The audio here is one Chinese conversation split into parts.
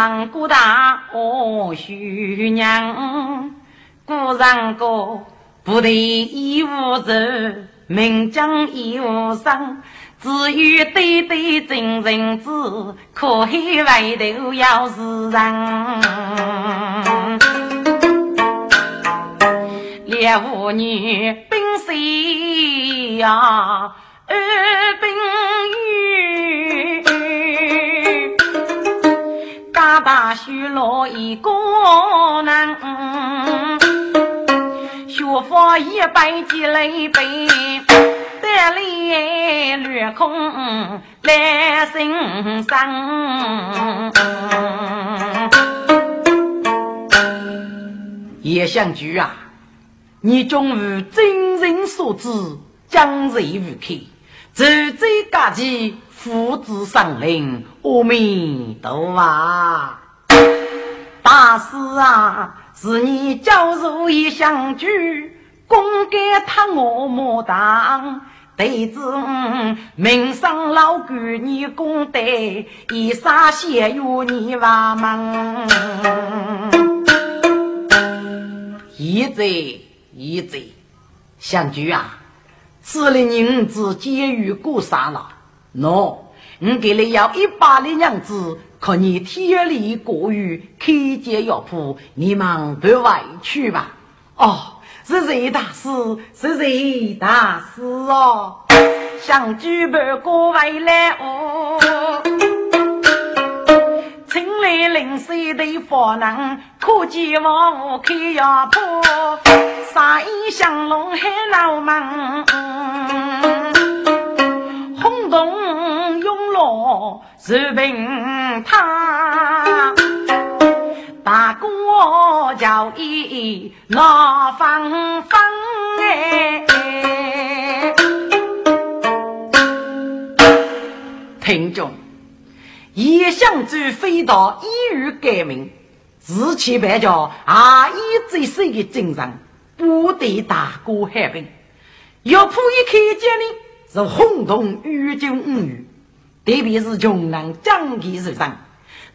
万门古大我徐娘，古人歌不得一无愁，名将一无伤。只有对对真人子，可黑外头要是人。猎户女兵谁呀？二兵女，家大须落一个人，学佛一百积累背。这里略空来心伤。叶相居啊，你终于真人所知，将人无客，走在家己，父子上灵，阿弥陀啊！大师啊，是你教授叶相居，功盖他我莫当。弟子名声老官，你功德以啥谢有你娃们？一在一在，相居啊，此里银子皆与过杀了。喏，我给你要一百两银子，可你天理过于开解药铺，你们不外去吧。哦。是谁大师？是谁大师哦？想举办过回来哦，请来临水的法能，可见我开药铺，杀一降龙海老门，是平他。大哥叫一闹纷纷哎，听众，一向主飞到一语改名，自其白叫阿姨最深的精神，不得大哥害病。要铺一开见呢，是轰动宇宙五语，特别是穷人讲起手上，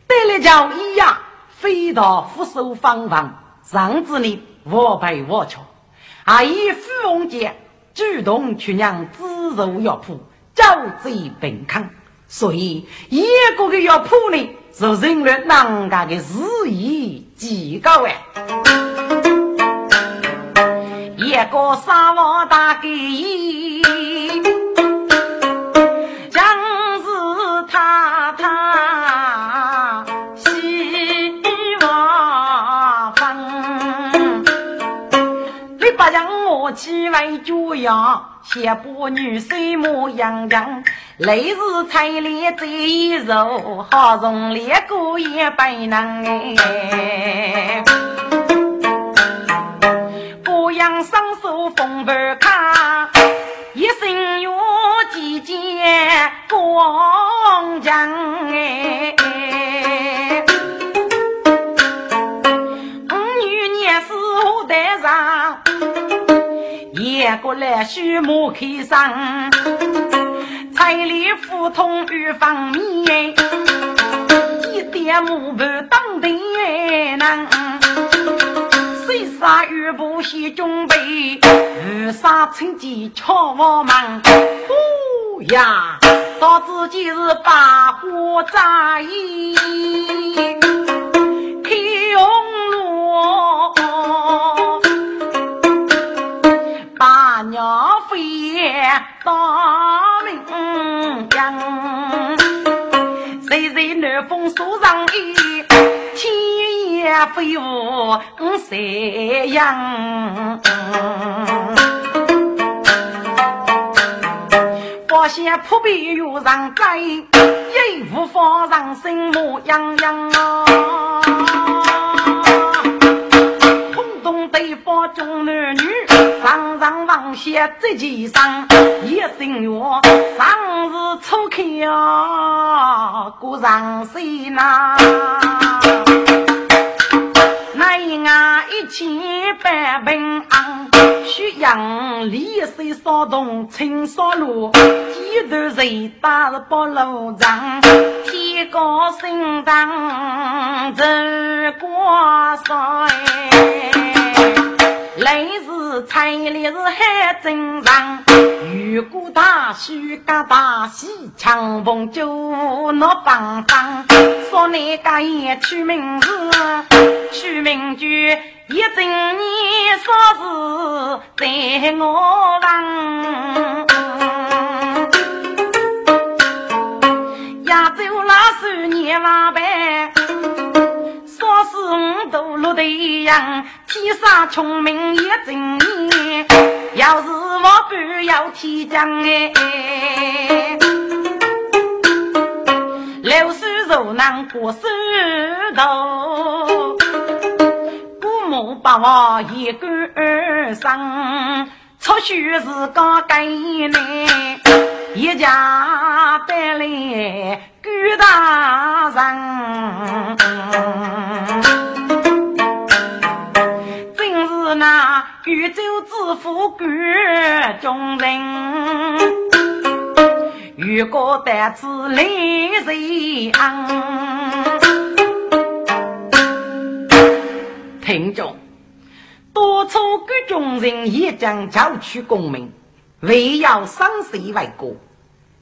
得了叫一样。飞到福寿方房，上子里我陪我瞧，还以富翁家主动去让自入药铺，招贼平康，所以一个个药铺呢，是人类人家的日益极高哎，一个沙王大给。几位主要先把女婿模样样，来日彩礼这一肉，好容列过也不能哎。姑娘双手风盘卡，一身有几件光江哎。接过来，须莫开上，彩礼福通与方面，一点木板当的难。谁杀玉不惜准备，二杀趁机敲我门。呼呀，到自己是把火在开红路。大名扬，谁在南风树上一千叶飞舞谁扬？发现扑鼻有人在，一无方上心模样样啊！对方中男女，上上往下这几上，一心愿上日初开啊，过上岁呐。那一啊一千百平安，学须养李水骚动青纱路，几头人打八路上，天高心当走过山。来是彩礼是海正常，如果大须嘎大喜，强风就那棒棒。说你个也取名字，取名句一整年说是在我房。亚洲那十年万倍。说是五都落的样，天生聪明也正义。要是我不要提将哎，六叔肉囊过手头，姑母把我一个儿生，出去是个该难，一家带来。于大人，那宇宙之父谷中人，如果得知来人听众，多处谷中人也将交取功名，为要生死为国，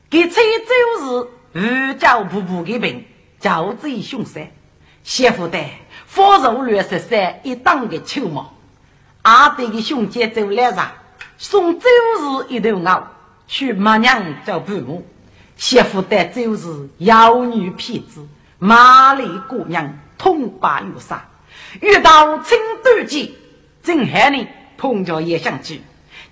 给崔州是。日教步步的病，教贼凶杀，媳妇的火肉略十三一党的秋毛，阿弟的兄姐走来上，送周日一头熬，去马娘找父母，媳妇的就是妖女骗子，马丽姑娘痛把玉杀，遇到青豆季，正害你碰着也想去，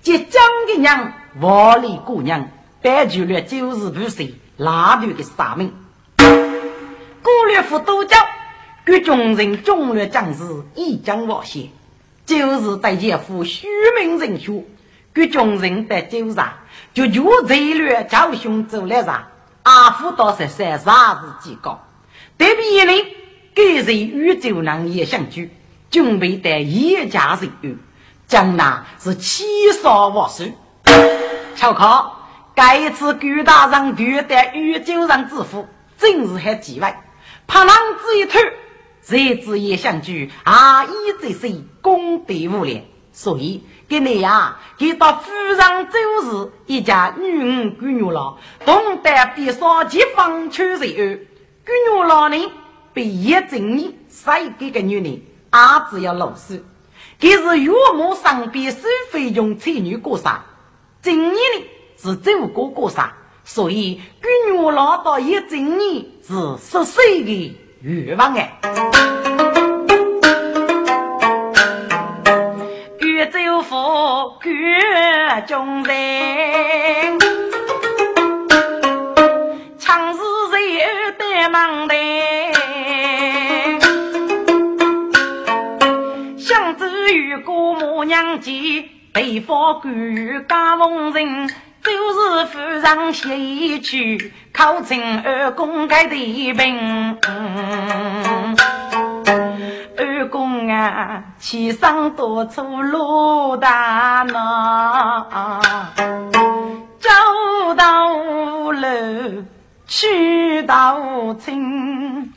接江的娘王丽姑娘带去了就是不谁。拉队的杀命，古略府都教给众人中略将士一将瓦谢，就是对一副虚名人学，给众人在酒上就就贼略教训走来上，阿福到十三啥子几高，对比一人给人与酒囊也相聚，准备的一家人员，将那是七杀万岁，巧克。这一次，高大人夺得玉九人之福，真是很奇怪。怕狼子一头，谁知也相聚，啊！一在身，功德无量。所以，给你呀，给到夫人走时，一家女儿闺女了，同得比少结方求谁儿？闺女老人被一整年塞给个女人，儿子要老实。给是岳母上边收费用，才女过啥？今年呢？是走过过啥，所以闺女老到一整年是十岁的愿望哎。越走福越中人，强是人得忙的，想走越过母娘家，北方官家翁人。就是夫人写去考成二公该的病，二公啊，起上多出罗大闹，走到楼去到村，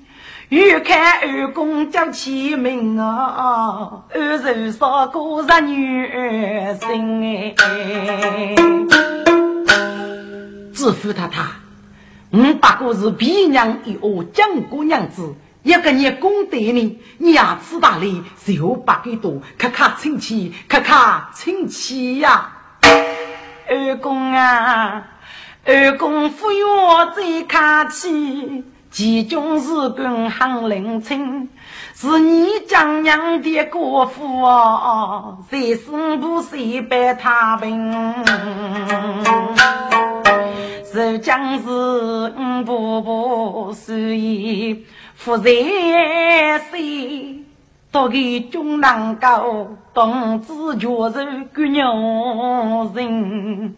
欲看二公叫起名啊，二人少过十女儿心哎。师傅太太，我不过是皮娘一窝江姑娘子，一个你功德呢，牙齿大嘞，手八个多，咔咔亲戚，咔咔亲戚呀。二公啊，二公扶我最客气，其中是根很灵清，是你将娘的国父哦，谁生不谁白他病。是将是五步步随意负在心，多给中能够同志确认个牛人，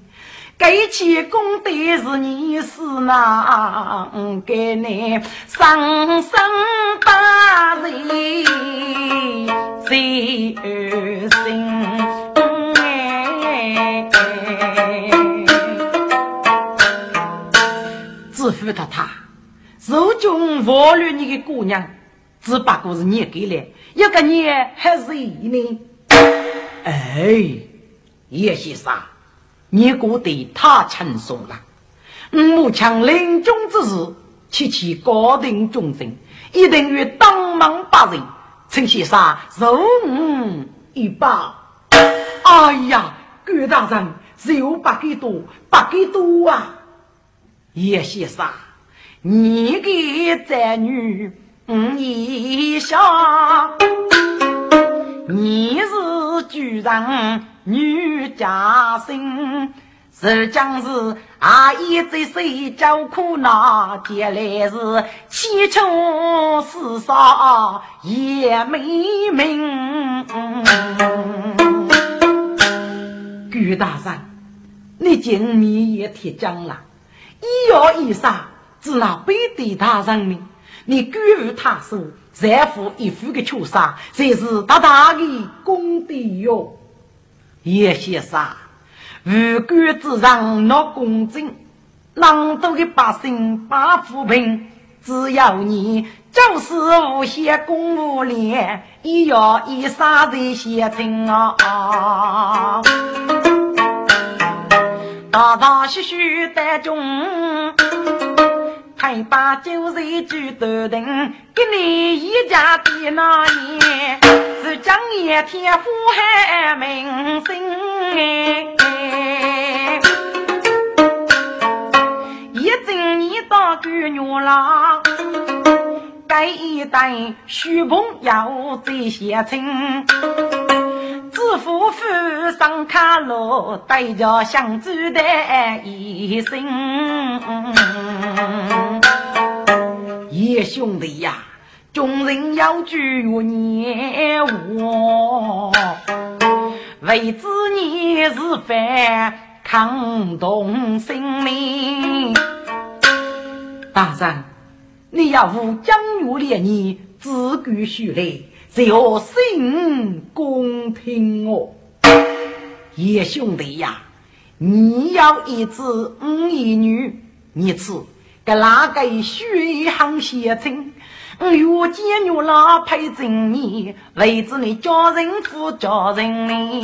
给起功德是你是哪？给你生生大人最心。中无论你的姑娘，只不过是你给了，一个你还是一呢。哎，叶先生，你过得太轻松了。母亲临终之时，切切高定终身，一定与当门八人，陈先生受吾一报。哎呀，官大人，有八给多，八给多啊！叶先生，你的子女一下，你是居人女家生。是将是阿姨在水叫苦恼，将来是七穷四少也没命。顾大人，你今面也贴将了，医药医生，只拿背对大人民。你居无他手，再付一副的求杀，才是大大的功德哟。叶先生。无官之上闹公正，朗多的百姓把扶贫，只要你就是无限公务连，也要以杀人写成啊！大大小小的中，太把酒水举头顶，给你一家的那年，是将一天祸害民生一整年当姑娘郎，该一代许朋友最写亲，知府府上卡路，带着相助的一生。叶兄弟呀，众人要聚念我。为子你是犯抗动心灵，大人，你要无江月连你自古须来，就心公平哦。叶兄弟呀，你要一子五一女，你吃给哪个血行写成？我遇见牛郎配正你，为子你叫人夫叫人呢。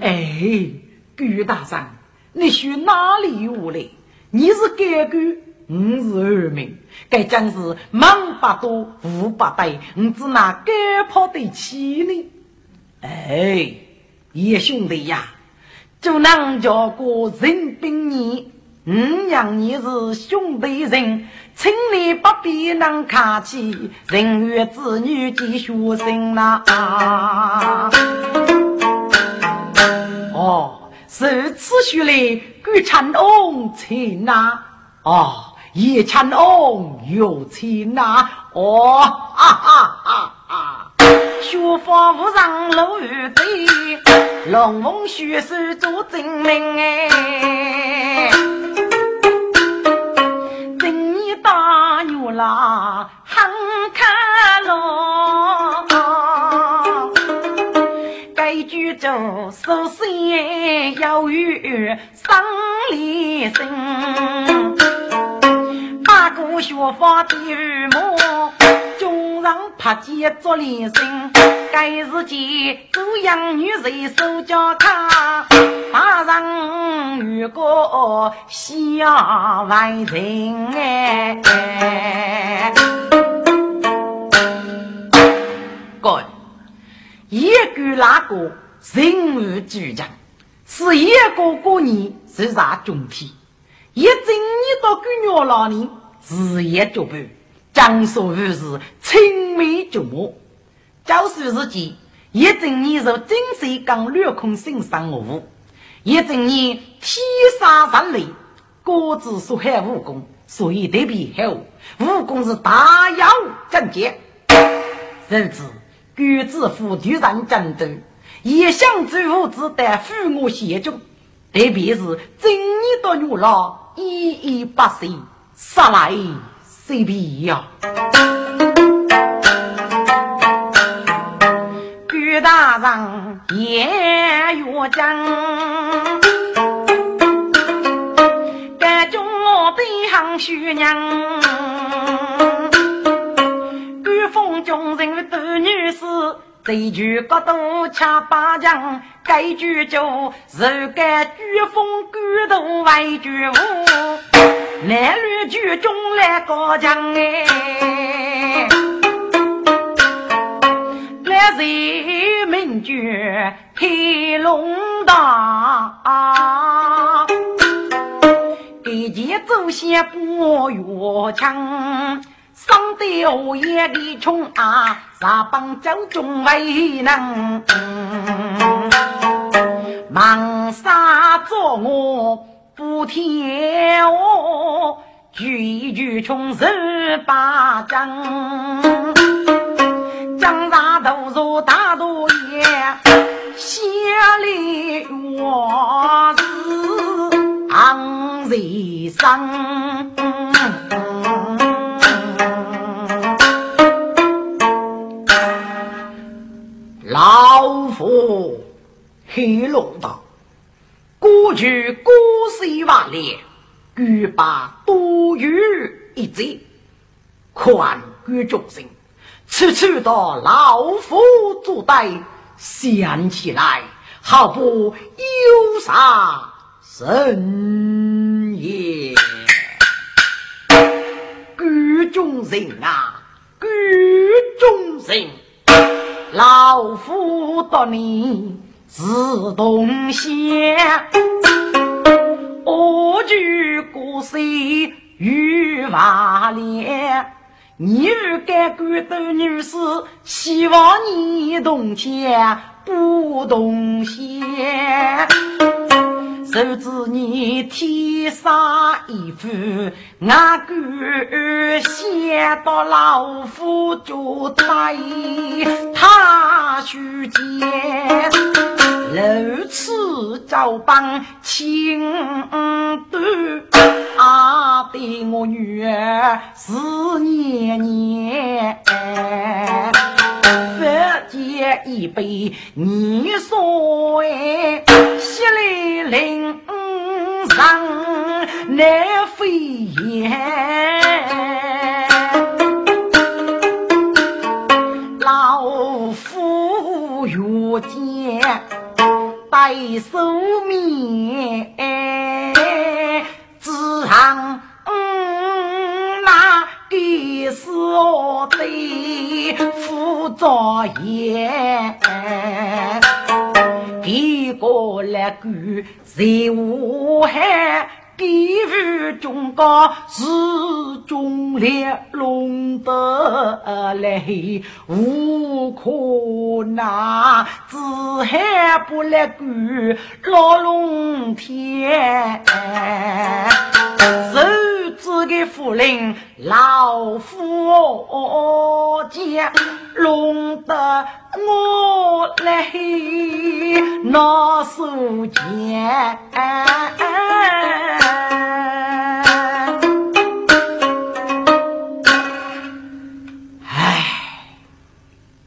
哎，顾大人，你学哪里话来？你是该官，五十二名，该将是忙不多，无不对，我只拿该跑得起呢。哎，叶兄弟呀，就能叫个人兵你。五娘你是兄弟人，请你不必能客气，人月子女的学生呐。哦，是此学来古长翁亲呐。哦，也长翁有亲呐。哦，哈哈哈哈！学法无上路与贼，龙凤学手做证明哎。大牛郎很看咯，该举州首先要有生理心，八股学法的二中上拍肩做连声，该是见祖养女人手脚卡，大人如果想万人哎，哥，一个那个人物主将，是一个过年是啥中体，一整年到姑娘那里日夜作伴。江苏如是青梅竹马，教书日记，一整年受金水刚掠空心上我，一整年天杀人雷，各自所害武功，所以特别好。武功是大妖正杰，甚至举子夫敌人战斗，一向之物子得父母协助，特别是正年到女老一一八岁杀来。随便呀，顾大人言越讲，该中我的行徐娘，官封中人多女士。这句角度恰八将，该句就是该举风举头为举舞，男女剧中来高强哎，来人名句黑龙大，给前祖先不越强。上得我眼里穷啊，啥帮酒中为能？忙杀作我不听我，句一句穷十八章。江山都如大都爷，千里我是昂人生。老夫黑龙道，过去过岁万年，欲把多余一节，宽于众生。此处到老夫做代，想起来好不忧伤神也。举众人啊，举众人。老夫夺你是同乡，我举孤身与瓦连？你欲该官的女士，希望你动钱不动心。手指你天生一副，俺哥先到老夫就在他须见，如此招帮亲端，阿对我女儿是年年，佛见一杯你说哎，喜来临。上难飞燕，老夫遇见带手面，只恨给是我的副作业。一个来个在武汉，地府中高是中烈龙德来，无可奈，只害不来个老龙天。子的夫人老夫家弄得我来拿手钱，唉，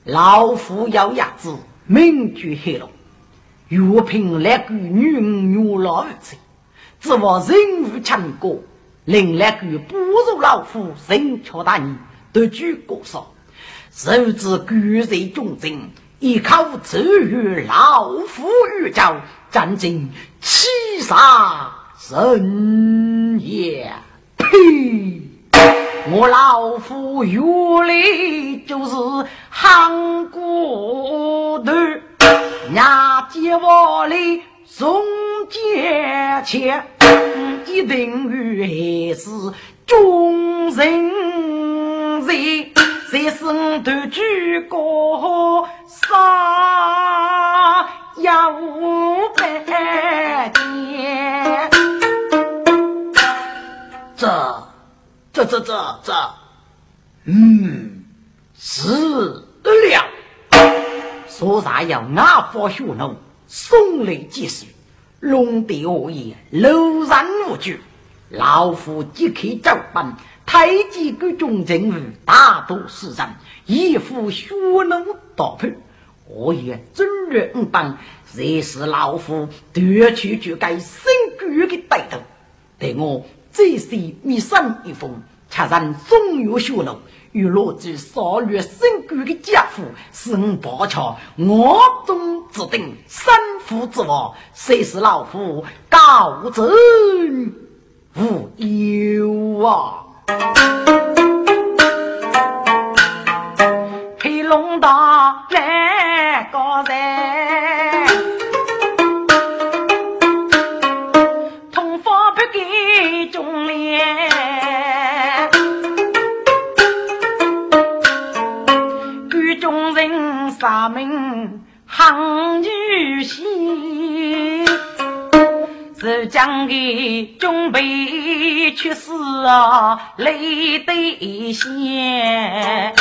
老夫咬牙子，名绝黑龙，越凭那个女女老子。指望人物强过，令那个不如老夫身强大你，得举过少，受之举人忠贞，依靠周瑜老夫与交，战争七杀神也。呸！我老夫原来就是汉骨头，伢接我来。宋家钱一定还是众人在，在身头举个杀要五百件，这这这这这，嗯，是了，说啥要俺发血怒。松雷即水，龙帝恶言，楼然无惧。老夫即刻照办，太极各种人物，大多是人，一副血怒刀判。我也真日五帮，这是老夫夺取就该新居的带头，待我最是密生一封，恰让中原血路。与罗子少略身贵的家父，是我宝桥我中之定，三夫之王，谁是老夫高枕无忧啊！黑龙大将的准备去死啊，泪得先。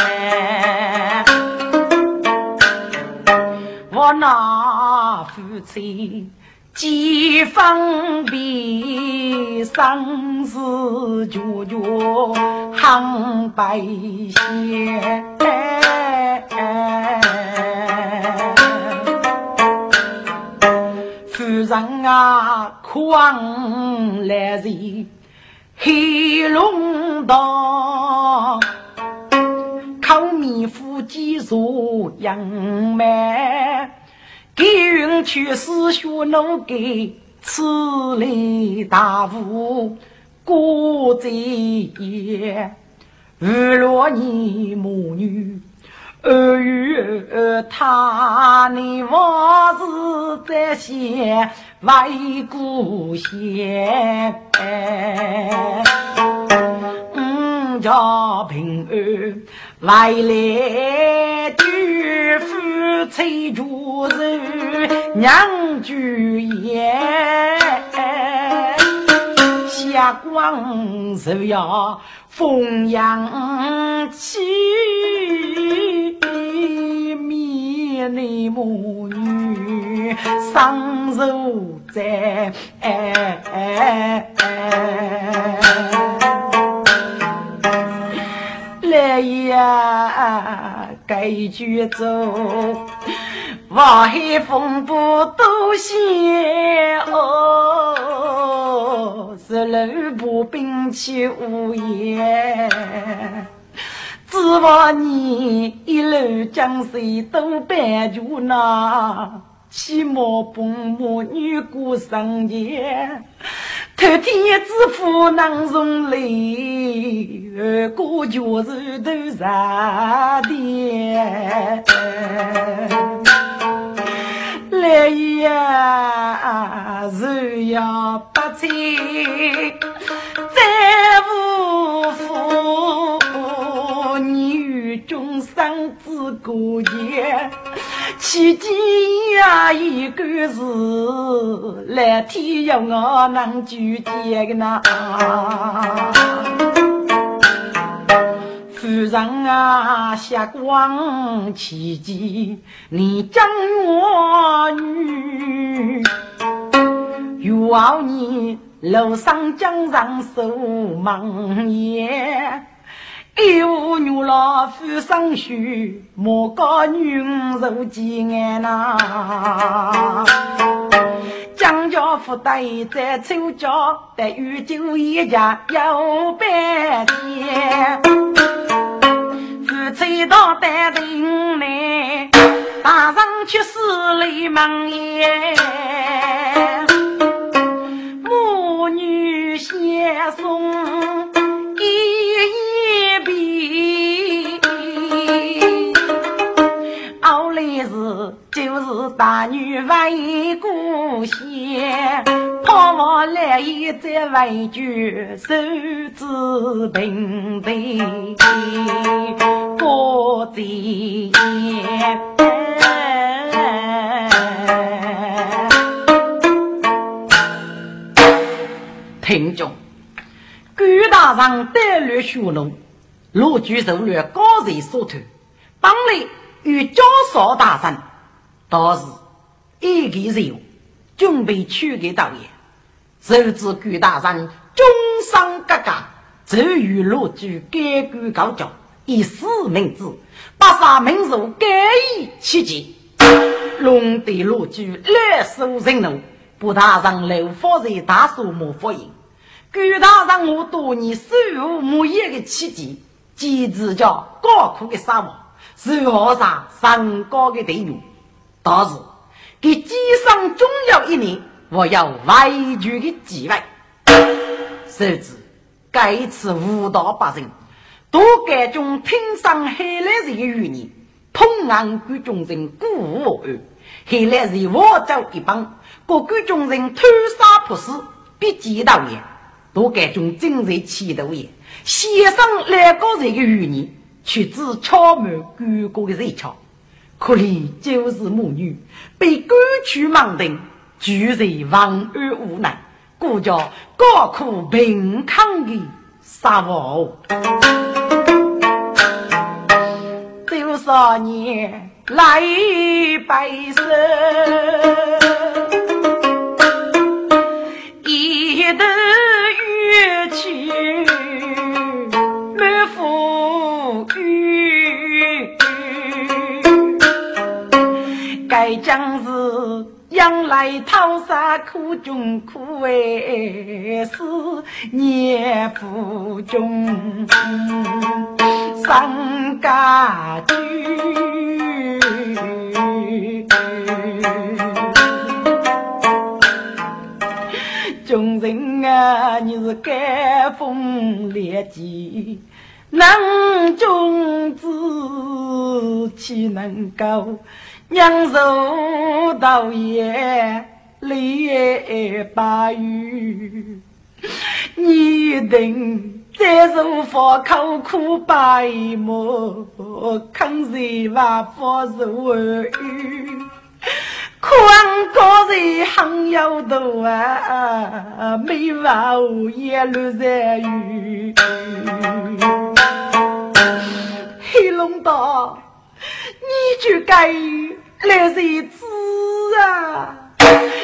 我那夫妻几方便，生死决绝杭白线。人啊，狂来人，黑龙道，靠米夫鸡肉养满，给云去死学奴给，此类大雾过在夜，日落你母女。儿与他，你往事再现为故乡。五家平安，未来举夫妻住人娘聚宴，霞光日呀风扬起。你母女双手在，来呀，该去走，望海风波多险哦，是路不兵器无言。指望你一路江水都伴着那，起码父母女过生前，头天子父能容泪，二哥就是头上的。来呀，是要不在，再无福。你与众生之过节，期间呀一个事，来天要我能聚见个那。夫人啊，霞光期间，你将我女，愿你楼上江上守门夜。有女老夫生须，莫教女受饥挨呐。江家富带在秋家，但遇酒一家有半天。夫妻到单顶来，大上去死泪满眼。大女为故乡，盼望来一再为救，手指平平过在听众，古大上带略学农，罗举受略高人所托，当来与教少大人。倒是一个人准备去给导演，受至顾大人终生格格，就与罗举改官高教，以死明志，八杀民族改以奇迹，龙得罗举来受人怒，不大人楼发在大树木发言，据他让我多年守护木业的奇迹，简直叫高苦的沙漠，是河上上高的队员。但是，给机上终要一年，我要委屈的机会。甚至，该次误导百姓，都该中听上海来人的语言，同样给众人鼓舞而。海来人我走一帮，各个众人偷杀不死，必见到也。都该中正在气头也。先生来个人的语言，却只敲门举过的人敲。可怜就是母女被赶去盲定，居然忘而无奈，故叫高苦平康的杀我。九十年来拜寿，一头冤屈该将是养来讨杀苦中苦哎，是孽不中上家居。众人啊，你是改风烈疾，能君子岂能够娘受道也累把雨？你等再受佛口苦百亩，看谁把佛受雨？宽高人很有多啊，没法也落在雨。黑龙道，你就该来日子啊！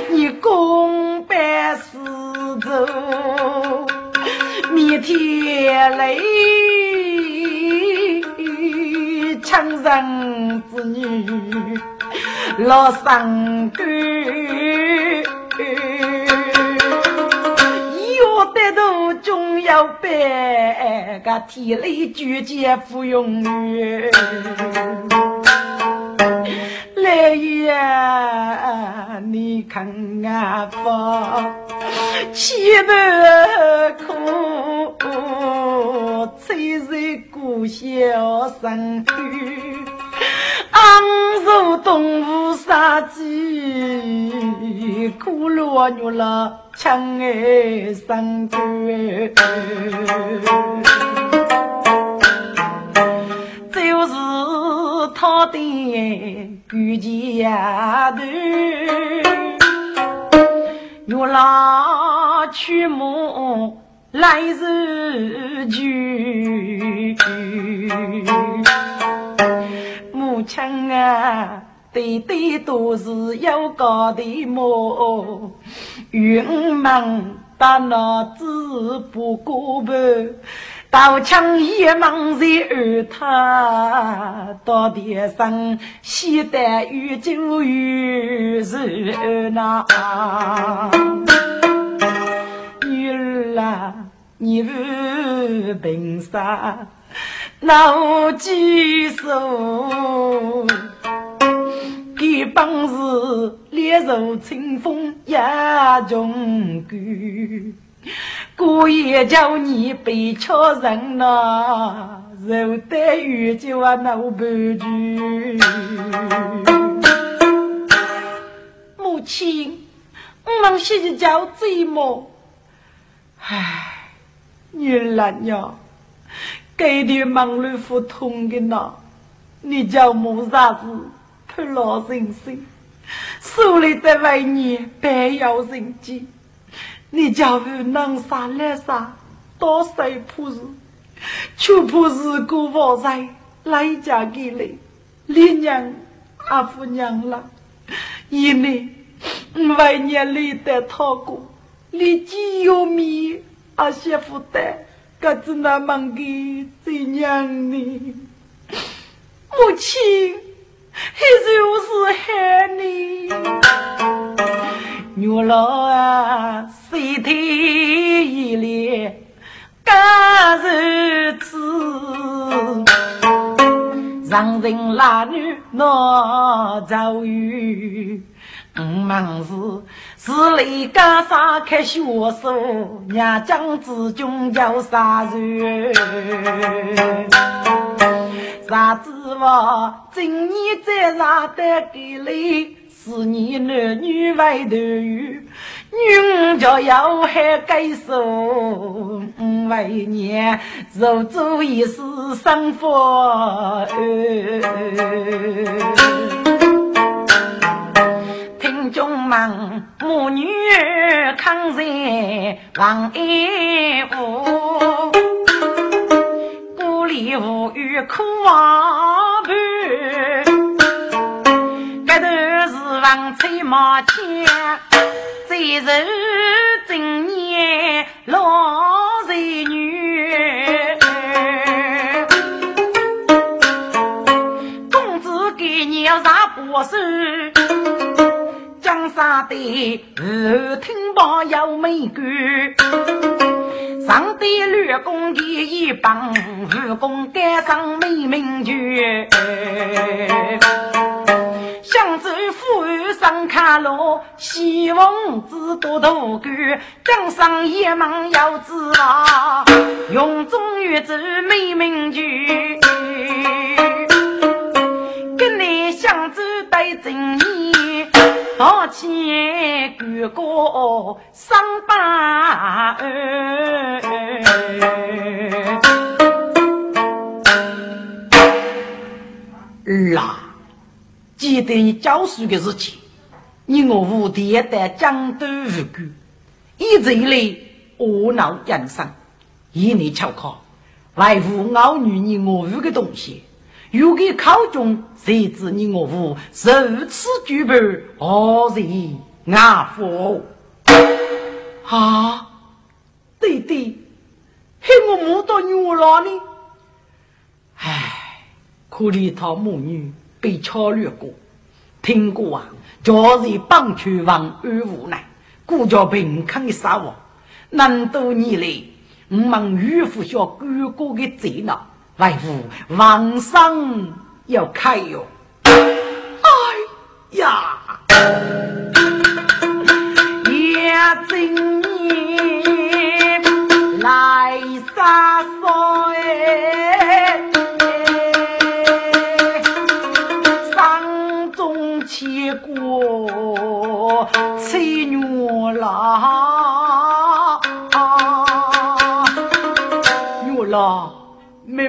你公办事走，明天来强人子女。老三哥，要得到中要办个体内举荐服用于。来呀，你看俺方七百苦，催人故乡生去。昂首东吴杀鸡，苦落肉了枪儿上头。就是他的古家头，月老去母来日久。母亲啊，对对都是有高的么？云梦大脑子不过半，刀枪一忙在儿他，到天生西单与酒与热闹。女儿啊，你不凭啥？老几手，给帮子烈日清风也中够，故意叫你被敲人呐，肉得鱼就啊闹不住。母亲，我们现在叫寂寞，唉，女儿娘。给的忙里不通的呐，你叫么啥子？不老人生，手里的为你白要人机，你叫我能啥来啥，多谁不是？就怕是过发财来嫁给你，你娘阿夫娘了，因为为年累得讨过，你既有米阿媳妇的。可子那忙的怎样呢？母亲，还就是害你。女老啊，谁听一里敢如此，让人拉女闹遭遇。我们是是来家杀开血手，娘将子军要杀人。啥子话？今年在啥的给里？是你男女外头有，女家要还该受。五为年入住一世生活。听众们，母女抗战王一屋，孤立无语苦望伴。这头是王吹马枪，再受今年老才女，公子给你要啥把手？江山的后听报有美官，上帝吕公的一帮武功赶上美名句，想走富裕上卡路，希望子多多官，江上野蛮要知道，用中原走美名句，跟你想走对正义。好气哥哥上班儿啊，记得你教书的事情，你我无敌的江都无辜，一直以来懊恼人生，以你巧考，维护老女你我无的东西。有个考中，谁知你我父如此举步，何人阿父？啊，对对，害我摸到女郎呢。唉，可怜他母女被巧掠过，听过啊，家人帮去王安无奈，孤家贫康的杀亡。难多年来，我们岳父小哥哥的贼恼。外父王上要开哟！哎呀，也今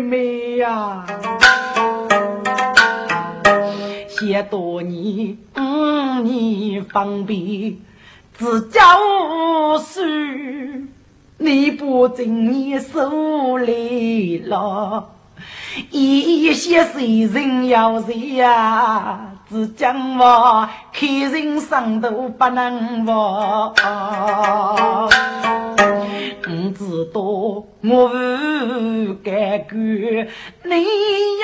妹呀，写多年五年方便，自家无书，你不进你手里了。一些谁人要谁呀？只讲我开人上都不能忘。我知道我不该管，你要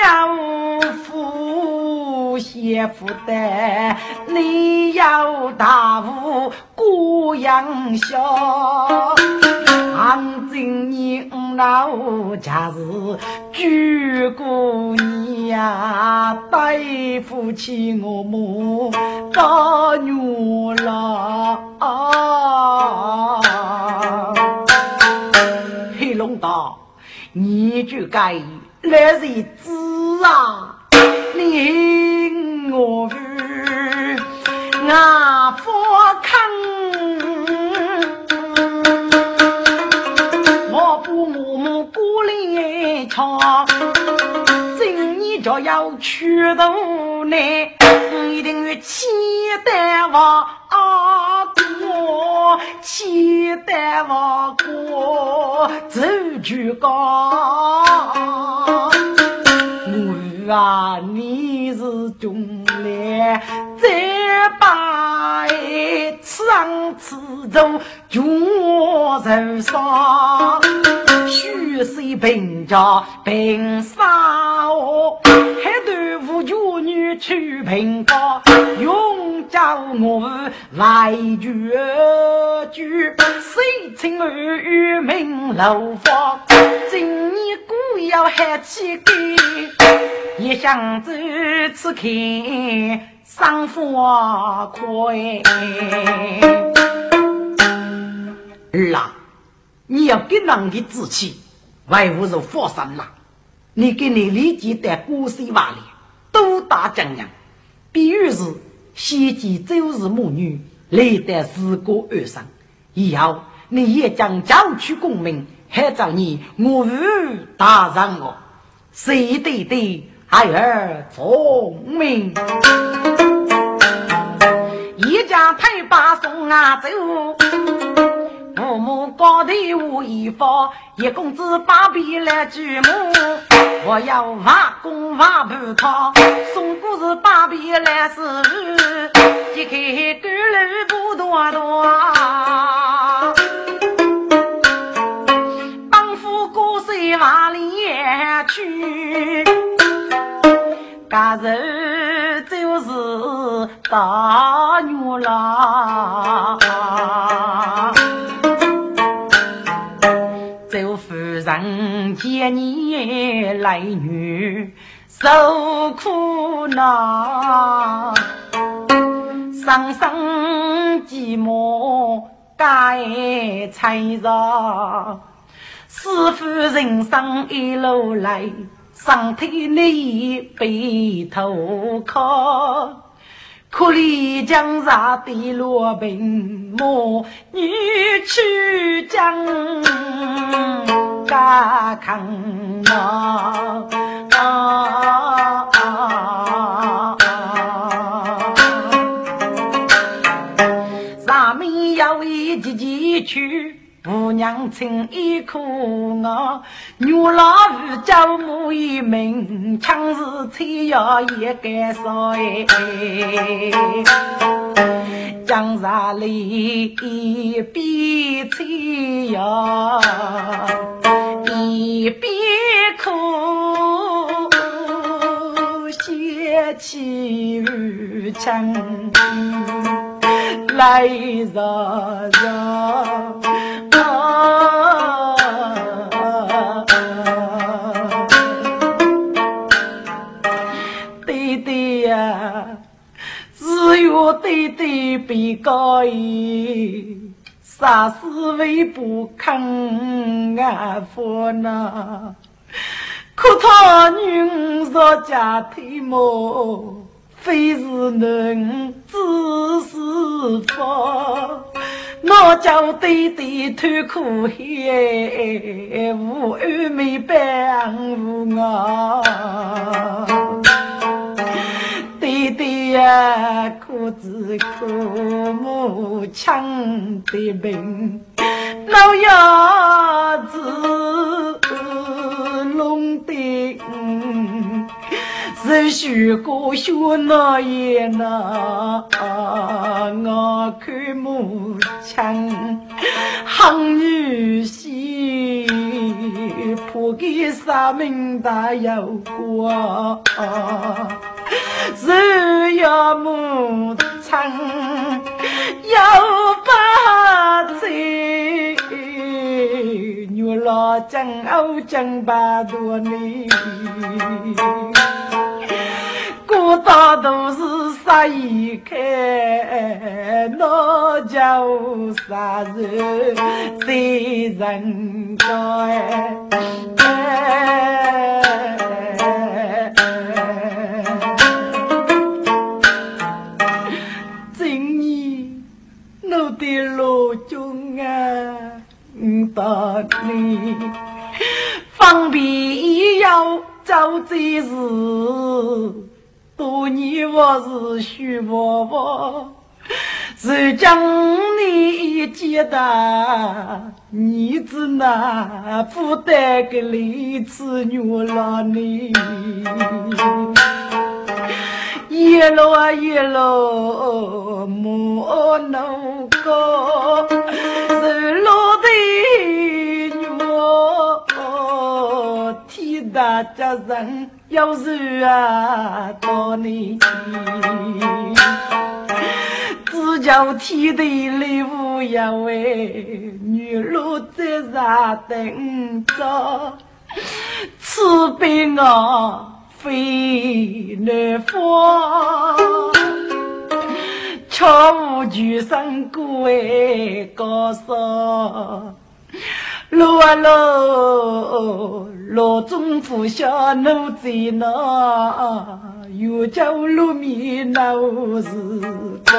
负些负担，你要大户过养小。俺今年老家是举过你呀，对不起我母大女了。龙道，你就该来日子啊！你我阿福康，我不默默孤立唱，今年就要去渡呢，一定要期待我。我期待我哥走句高，我啊你是中来再把此上此中绝人伤，虚岁贫家贫杀我，还对无绝女。去平高，永叫我来绝句。谁曾儿与民楼房？今年故要喊起歌，一想走此看赏花快。儿啊，你要给人的志气，外乎是佛山啦。你给你立即带古水瓦里，都打江洋。比如是先见周氏母女，累得自个而生。以后你也将交取功名，还找你我与大人我，谁对对孩儿聪明？一家陪把送啊走。父母高头无一方，一公子把臂来举母。我要挖工挖不汤，送故事把臂来是一开沟路不多多。帮扶过水往里去，家人就是大女郎。人见你来女受苦恼，生生寂寞该缠绕。师傅人生一路来，上天你背头靠。可怜江上的罗宾母，女婿将家康闹。上面有一几几去。姑娘情意苦啊，女老妇叫母一名，强是吹要也该说江山里一边吹呀，一边哭，写起如情来热热。被告伊，啥事为不肯安抚呢？可他女若家体貌，非是能知是否？我叫弟弟偷苦海，无安没帮我。弟弟呀，苦子苦母强的病，老鸭子弄的。嗯是许过学那也那，我看母亲恨女婿，怕给杀命大有过，是要母亲要把罪，女老真欧真把多年。古道都是杀一开，那叫杀人在人间。今年我的老中啊，到你方便要走这事。多年我是徐婆婆，是将你接大，你子那不得个离子女了你，一路啊一路莫能过，是路大家人。要是啊到你，只叫天地礼物要为女路在上等着，慈悲我非难方，巧无举生过为高手。路啊路，路中不下路在哪？又叫路面那是高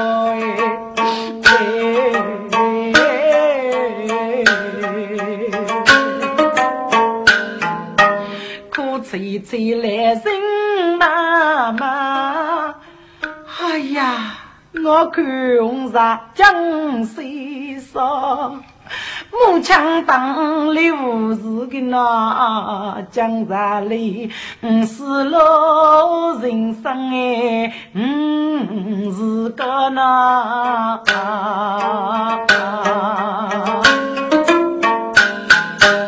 哎。苦催催来人妈妈，哎呀，我看红纱江水上。木枪当流是个那江山里，嗯是老人生哎，嗯是个那。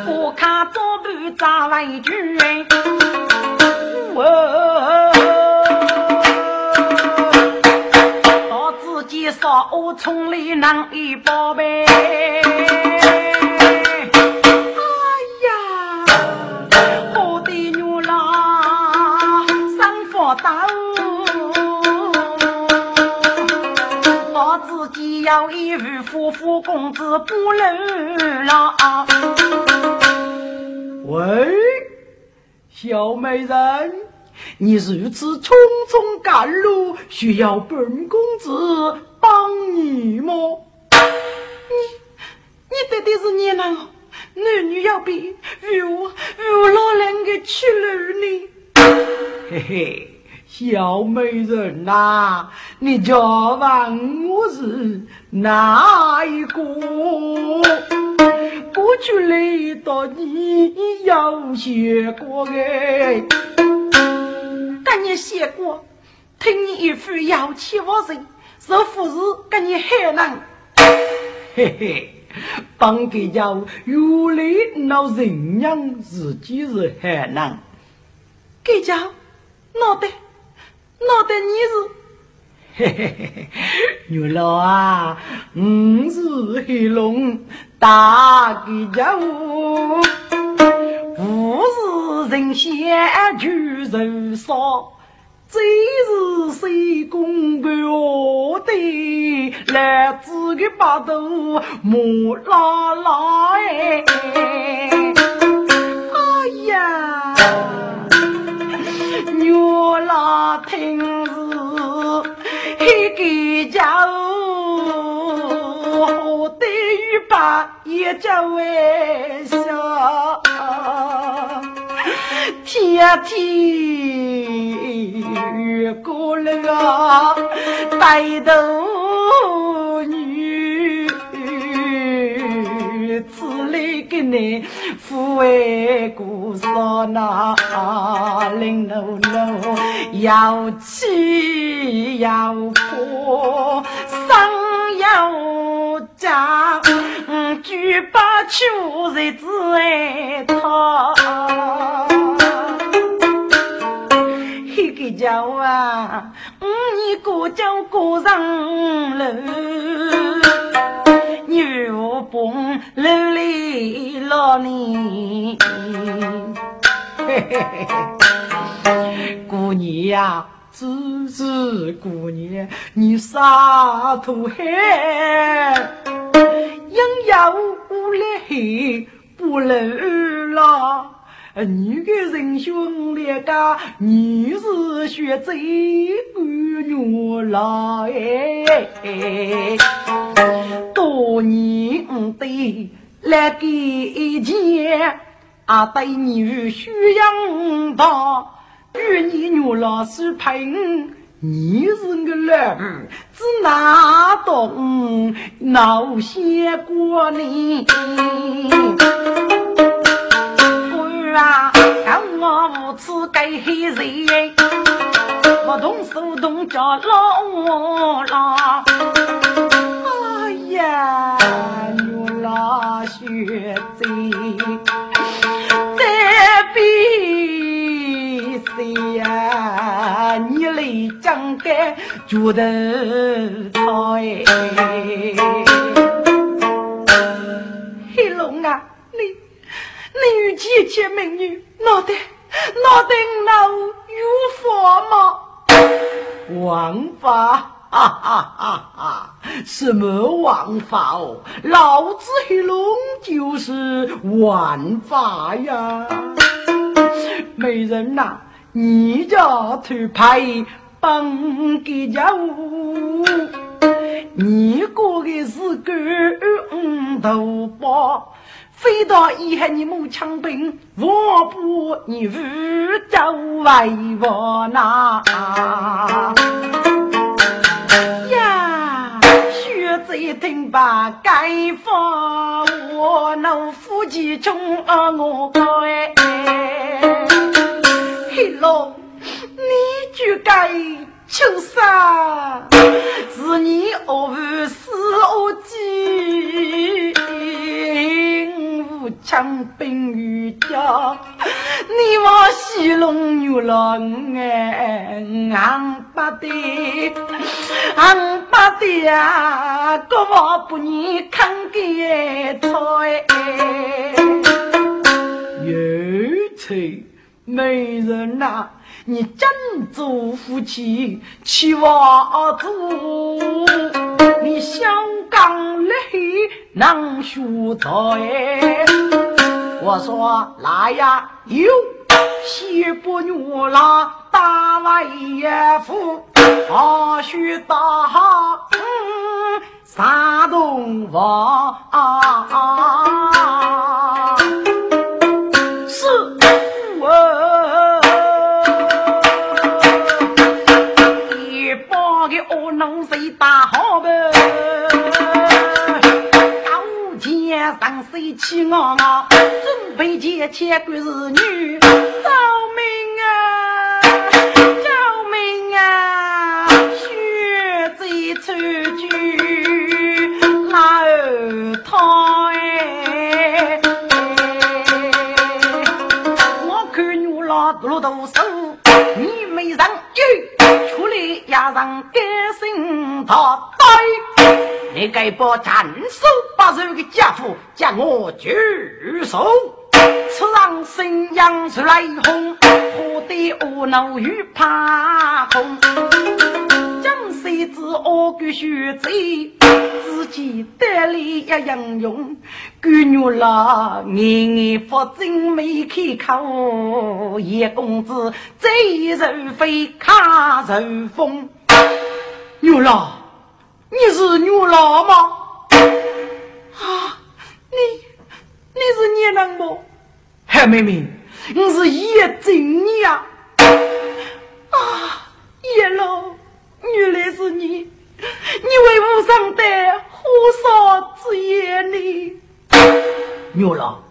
我看左半扎了一句哎，到自己烧我村里能一宝贝。夫公子不能了。喂，小美人，你如此匆匆赶路，需要本公子帮你吗？你，你到底是你哪？男女要比，如如老两个去路呢？嘿嘿。小美人呐，你叫问我是哪一个？过去来到你有写过哎，跟你写过，听你一副要气我人，是不是跟你害人？嘿嘿，帮给叫原来闹人样，自己是害人，给叫闹得。闹得你是，嘿嘿嘿嘿，牛老啊，我是黑龙大吉家务，不是人先就人少，最是谁公婆的来自个八头木拉拉哎，哎呀！老听是一个家伙，对于把一家微笑，天天越过那个带头女。此类给你抚慰过少那零六六要气要破伤要家，举把秋日子哎他，一个叫啊，你过叫过上楼。牛棚楼里老你，嘿嘿嘿姑娘呀，只是姑娘，你啥土海，应有来不能老。你个人兄两个，你是学这个女来，多年的来给钱，啊对你需养大，与你女老师配。你是个老儿，只拿懂闹些过年。啊，看我无耻该黑人，不动手动脚老啦！哎呀，牛拉血贼，再比谁？将该觉得菜。你与姐姐美女，脑袋脑袋老有法吗？王法。哈哈哈！哈什么王法哦？老子黑龙就是王法呀！美人呐，你家头牌帮给家务，你过的是个五头包，飞到以后你母枪兵，我不你不走为我呐。一听把该放，我那夫妻中啊我该，黑龙，你就该求啥？是你恶死恶计，无枪兵于家，你往西龙牛郎哎，俺不得，俺不得呀，哥我不你看给菜，有才美人呐。你真做夫妻七娃子，你香港来能学才。我说来呀，有西伯女郎大外夫，阿须大嗯，山东王。气昂昂，准备接千闺是女，救命啊！救命啊！血债出去老太，我看女老多多手，你没人有，出来也让该心他呆。你该把斩首八手的家伙将我举手，此让新阳出来红，何得恶怒与怕空？将谁知恶鬼血贼，自己得力也英勇。姑娘啦，年年不真没开口，叶公子贼人非卡人风，牛郎。你是牛郎吗？啊，你你是孽人不？海妹妹，我是叶真你呀！啊，叶老，原来是你！你为无上的火烧之夜呢？牛郎，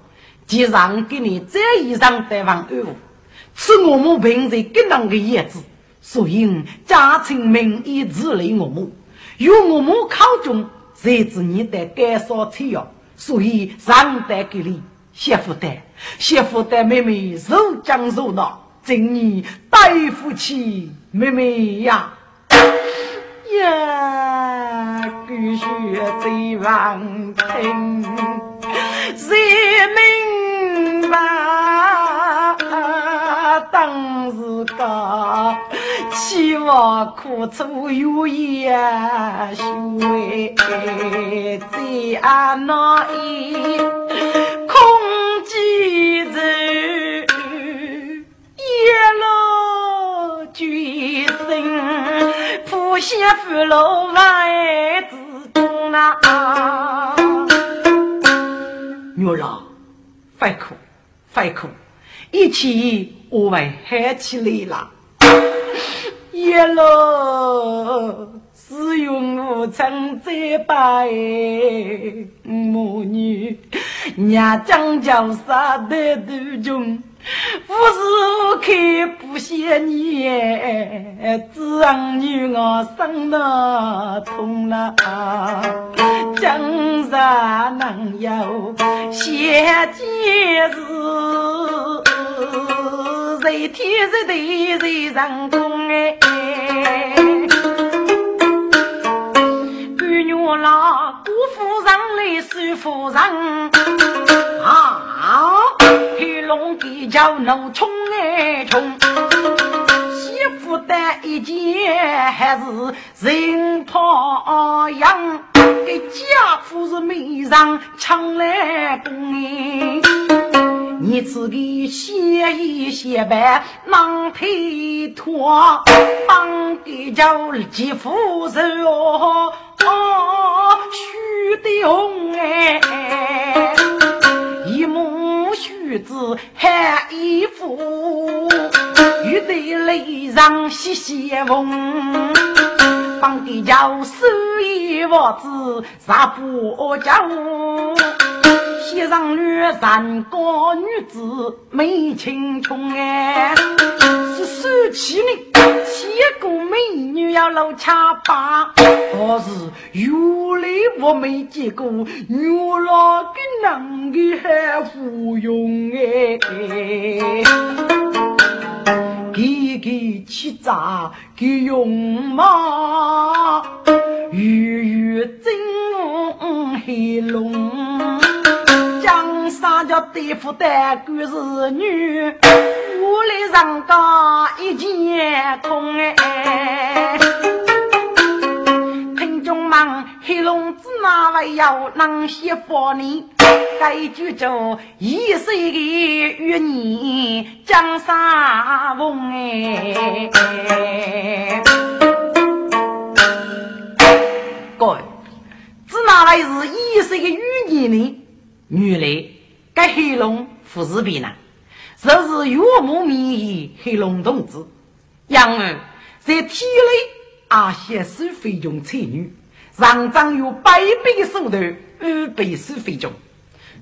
既然给你这一场对方安抚，是我们平时给那个叶子，所以家亲名义治理我们。由我们考中，才知你的干烧菜肴，所以让带给你媳妇带，媳妇带妹妹肉酱肉脑，今年带夫妻妹妹呀呀，必须最王听，谁明白？希望苦楚有言说，在俺那一空几日，一路决心，不嫌父老万子中啊！女儿，别哭，别哭，一起我们嗨起来了。一路是用无常在拜母女，娘将叫杀得途中，无时无刻不想你，只让女儿生那痛了，江山能有些节日。谁天在地谁人中哎，姑娘郎，姑夫人来媳妇人，啊，黑龙地叫奴冲哎冲，媳妇的一件还是人袍样，给家父是面上抢来供。你自己写一写呗，忙推脱，帮给叫继父手哦，须的红哎，一母须子喊一副，欲得泪上细细缝，帮给叫手一袜子啥不叫？西上女三个女子美青春哎，是手气呢，七个美女要露恰巴，可是原来我没见过，原来给男的还服用哎，给给气炸给用嘛，鱼鱼真黑龙。江山叫对付的官是女，我来上高一件空哎。听众们，黑龙子哪位要能写佛呢？该句就一岁的玉女江山翁哎。各位，这哪位是一岁的玉女呢？原来，该黑龙不是别人，就是岳母名义黑龙同志。因为在体内阿些是非中才女，上长有百倍的手段，二倍是非中。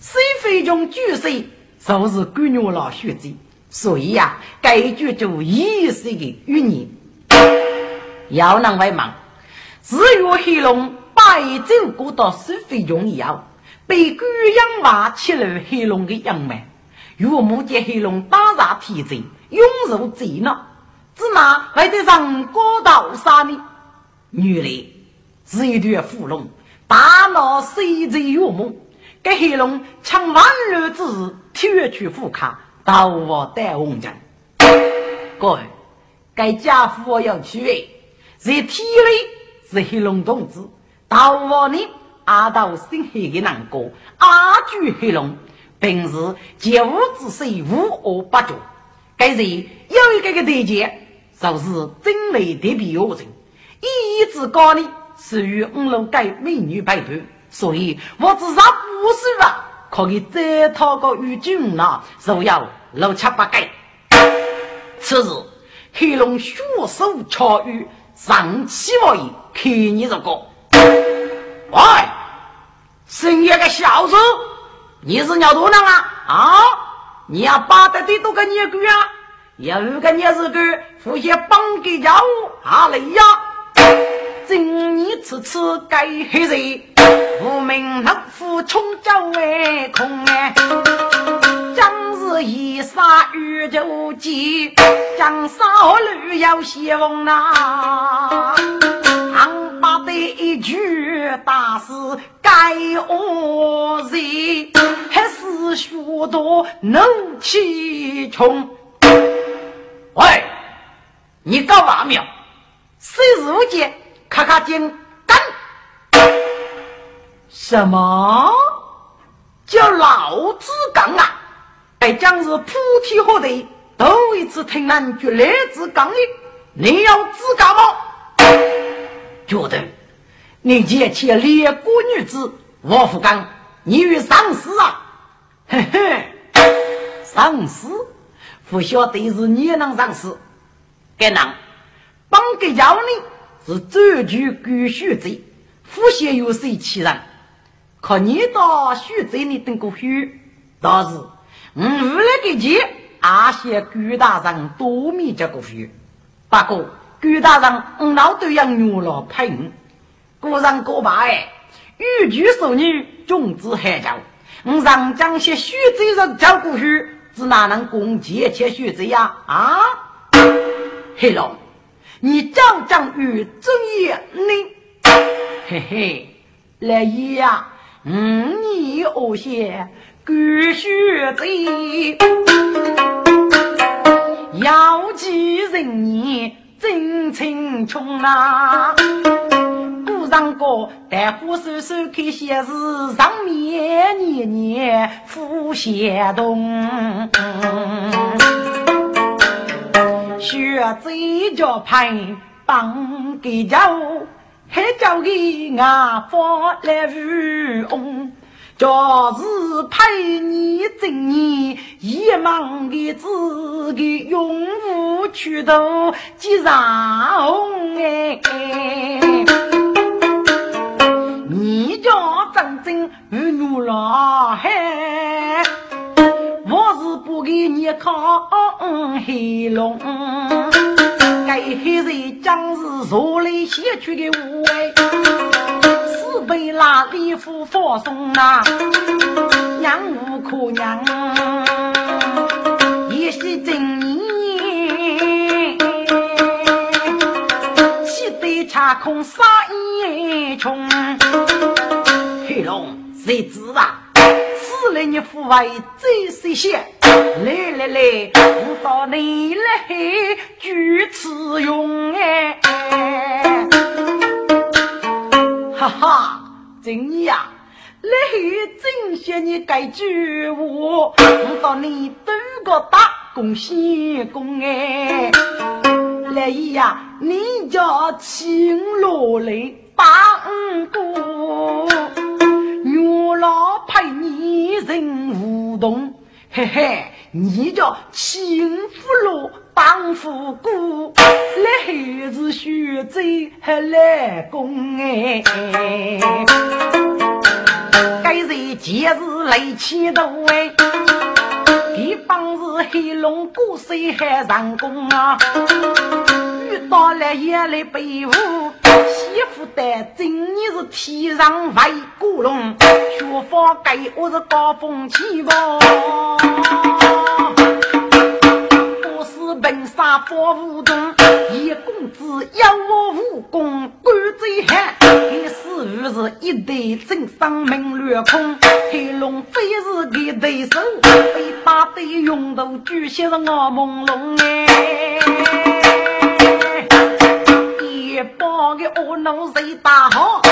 是非中巨谁，就是官女老学者。所以呀，该剧就一岁的余年，要能为忙，只有黑龙白走过到是非中以后。被鬼养娃吃了黑龙的阳脉，岳母见黑龙打杀天贼，涌入贼闹，只拿还得上高道杀呢。原来是一条虎龙，大闹谁贼岳母，给黑龙抢万日之日，铁去虎卡，逃我带红巾。各位，该家父要去，在体内是黑龙同志，逃我呢？阿道心黑的难过，阿举黑龙，平时借物之水无恶不作。该人有一个个条件，就是真美特别恶人。一之高呢，是与五楼街美女排队，所以我至少不是吧，可以再讨个与君呢，就要六七八个。此时黑龙血手巧遇，上气我意，看你这个。喂，生一个小子，你是鸟多能啊？啊，你要巴得的多个野狗啊？有个野是狗，互相帮个家务啊累呀！今年此次该黑人，我们老虎冲脚外空哎，一杀玉就急，将杀驴要先锋呐。把的一句大事该恶人，还是许多能气冲。喂，你搞嘛苗？谁是无见？咔咔金干？什么叫老子刚啊？哎，将是菩提河的头一次听人绝来自刚的，你要自干吗？觉得你见起列国女子王福刚，你与丧尸啊？嘿嘿，丧尸不晓得是你能上司，该能帮给要你是专具狗血罪，不嫌有谁欺人。可你到血罪里等过血，倒是我为了给钱，阿些狗大人多米这个血，不过。古大人，我老都要牛老配五，个人个把哎，欲举淑女，君子海教。我上将些血贼人交过去，只哪能攻击且血贼呀？啊，黑龙，你讲讲与正义，你嘿嘿，来爷呀，五年恶些干血贼，要记人年真青穷啊！古上歌，大虎手手开写字，上面年年复写动。学贼叫派帮给家还叫给俺发来富翁。就是陪你正年，一忙的自己永无去头，几上红哎！你家真正与牛郎嘿，我是不给你靠黑龙，该黑人将是坐来写去的无哎。被拉里夫放松啊，娘无可娘，一夕正年，气得恰空杀一穷。黑龙，谁知啊？此来你父为最谁些？来来来，我到你来举此用哎。哈哈，真呀！来真谢你该句话，我到你多个大功先功哎！来呀，你叫青罗来帮过，月老陪你人互动，嘿嘿，你叫青福罗。当富姑，来孩子学走还来工哎，该日节日来千多哎，地方是黑龙江水海上工啊，遇到了也来背负，媳妇的今年是天上飞古龙，学法该我是高峰期吧。本杀佛无动，一公子要我武功关贼汉，他死于是一对真生命乱空，黑龙非是个对手，被打得用头举些是我朦胧哎，一帮的恶奴谁打好？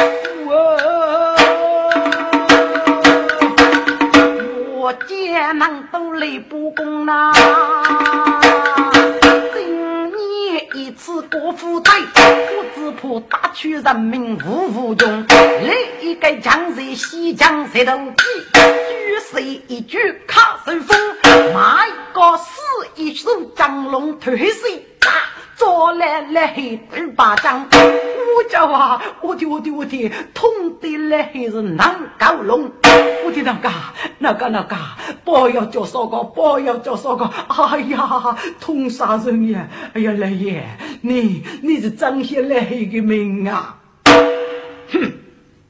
我见能都来不公呐。此国富代，我只怕打取人民无无用。来一个江水西江石头记，举水一举卡手风，马一个死一手张龙推水。做来来黑二巴掌，我叫啊！我的我的我的，痛的来黑是难搞龙。我的那个那个那个，不要叫烧糕，不要叫烧糕！哎呀，痛杀人呀！哎呀，来爷，你你是张些来黑的命啊！哼，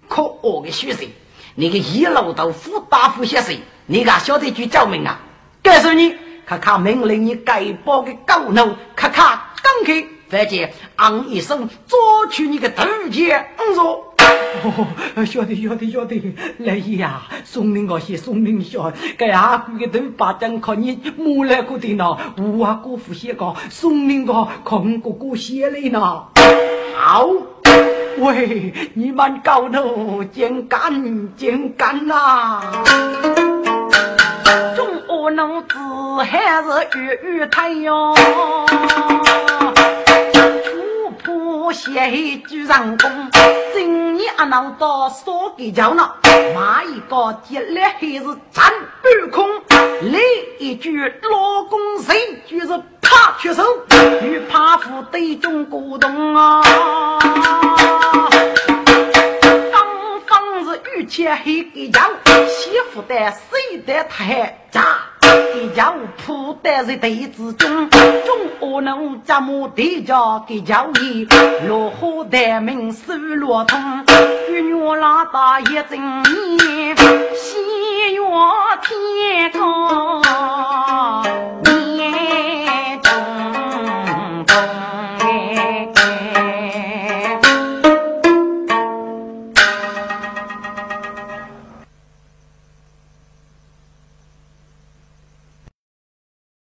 可恶的学生，你个一路都富大夫先生，你敢晓得去叫命啊？告诉你，看看命令你该报的高怒，看看。刚开，反见昂一声，抓取你个头剑，嗯说：“晓得晓得晓得，来呀，送你我些，送你小，该阿姑的头把灯靠你木来过的呢，我阿姑父写个，送你个看哥哥写的呢。好，喂，你们高头见干见干呐！中恶奴子还是月月太阳。”写句上工，今年阿闹到少给叫呢，马一个接来还是占半空，来一句老公谁就是怕出手，与怕夫对中鼓动啊，方是玉切黑给叫，媳妇的谁的太渣。给家铺担在堆子中，中恶奴怎么地家给家里落花带名手落通，月亮大一整年，西月天高。